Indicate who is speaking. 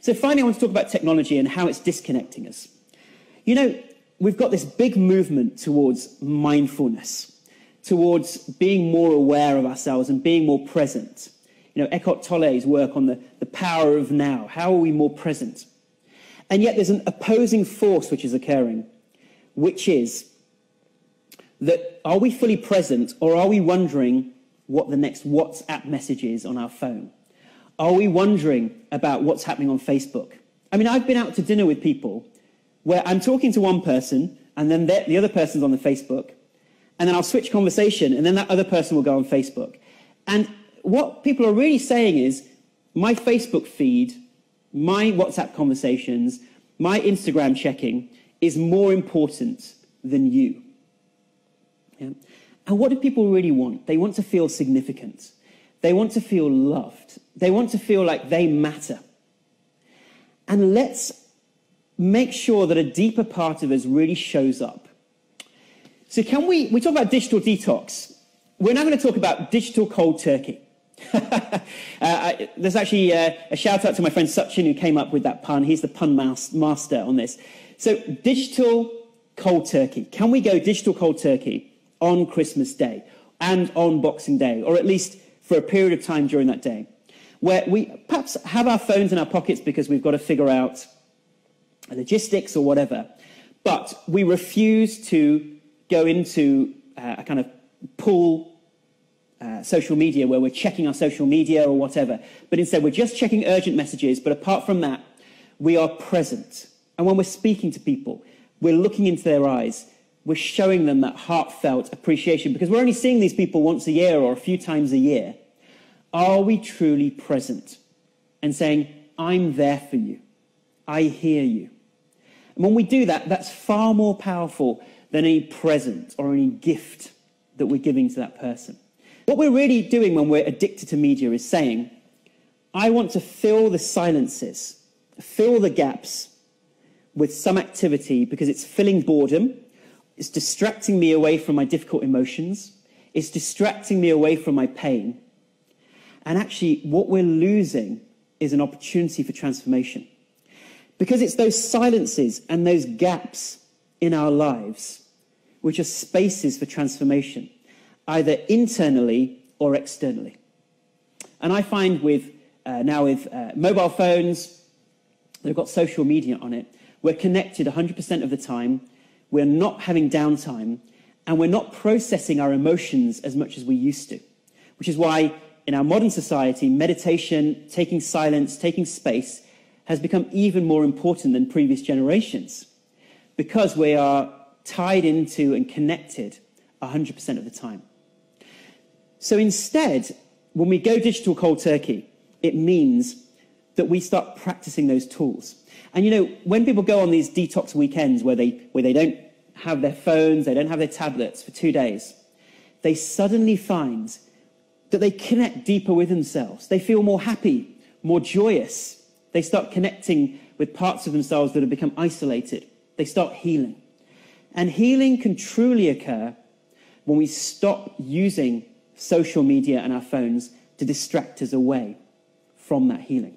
Speaker 1: So, finally, I want to talk about technology and how it's disconnecting us. You know, we've got this big movement towards mindfulness, towards being more aware of ourselves and being more present. You know, Eckhart Tolle's work on the, the power of now. How are we more present? And yet there's an opposing force which is occurring, which is that are we fully present or are we wondering what the next WhatsApp message is on our phone? Are we wondering about what's happening on Facebook? I mean, I've been out to dinner with people where I'm talking to one person and then the other person's on the Facebook, and then I'll switch conversation and then that other person will go on Facebook. And what people are really saying is my Facebook feed, my WhatsApp conversations, my Instagram checking is more important than you. Yeah? And what do people really want? They want to feel significant. They want to feel loved. They want to feel like they matter. And let's make sure that a deeper part of us really shows up. So, can we? We talk about digital detox. We're now going to talk about digital cold turkey. uh, I, there's actually uh, a shout out to my friend Sachin who came up with that pun. He's the pun mas- master on this. So, digital cold turkey. Can we go digital cold turkey on Christmas Day and on Boxing Day, or at least for a period of time during that day, where we perhaps have our phones in our pockets because we've got to figure out logistics or whatever, but we refuse to go into uh, a kind of pool uh, social media where we're checking our social media or whatever, but instead we're just checking urgent messages. But apart from that, we are present. And when we're speaking to people, we're looking into their eyes. We're showing them that heartfelt appreciation because we're only seeing these people once a year or a few times a year. Are we truly present and saying, I'm there for you? I hear you. And when we do that, that's far more powerful than any present or any gift that we're giving to that person. What we're really doing when we're addicted to media is saying, I want to fill the silences, fill the gaps with some activity because it's filling boredom, it's distracting me away from my difficult emotions, it's distracting me away from my pain. And actually, what we're losing is an opportunity for transformation. Because it's those silences and those gaps in our lives which are spaces for transformation either internally or externally. And I find with uh, now with uh, mobile phones they've got social media on it, we're connected 100% of the time, we're not having downtime, and we're not processing our emotions as much as we used to. Which is why in our modern society, meditation, taking silence, taking space has become even more important than previous generations because we are tied into and connected 100% of the time. So instead, when we go digital cold turkey, it means that we start practicing those tools. And you know, when people go on these detox weekends where they, where they don't have their phones, they don't have their tablets for two days, they suddenly find that they connect deeper with themselves. They feel more happy, more joyous. They start connecting with parts of themselves that have become isolated. They start healing. And healing can truly occur when we stop using social media and our phones to distract us away from that healing.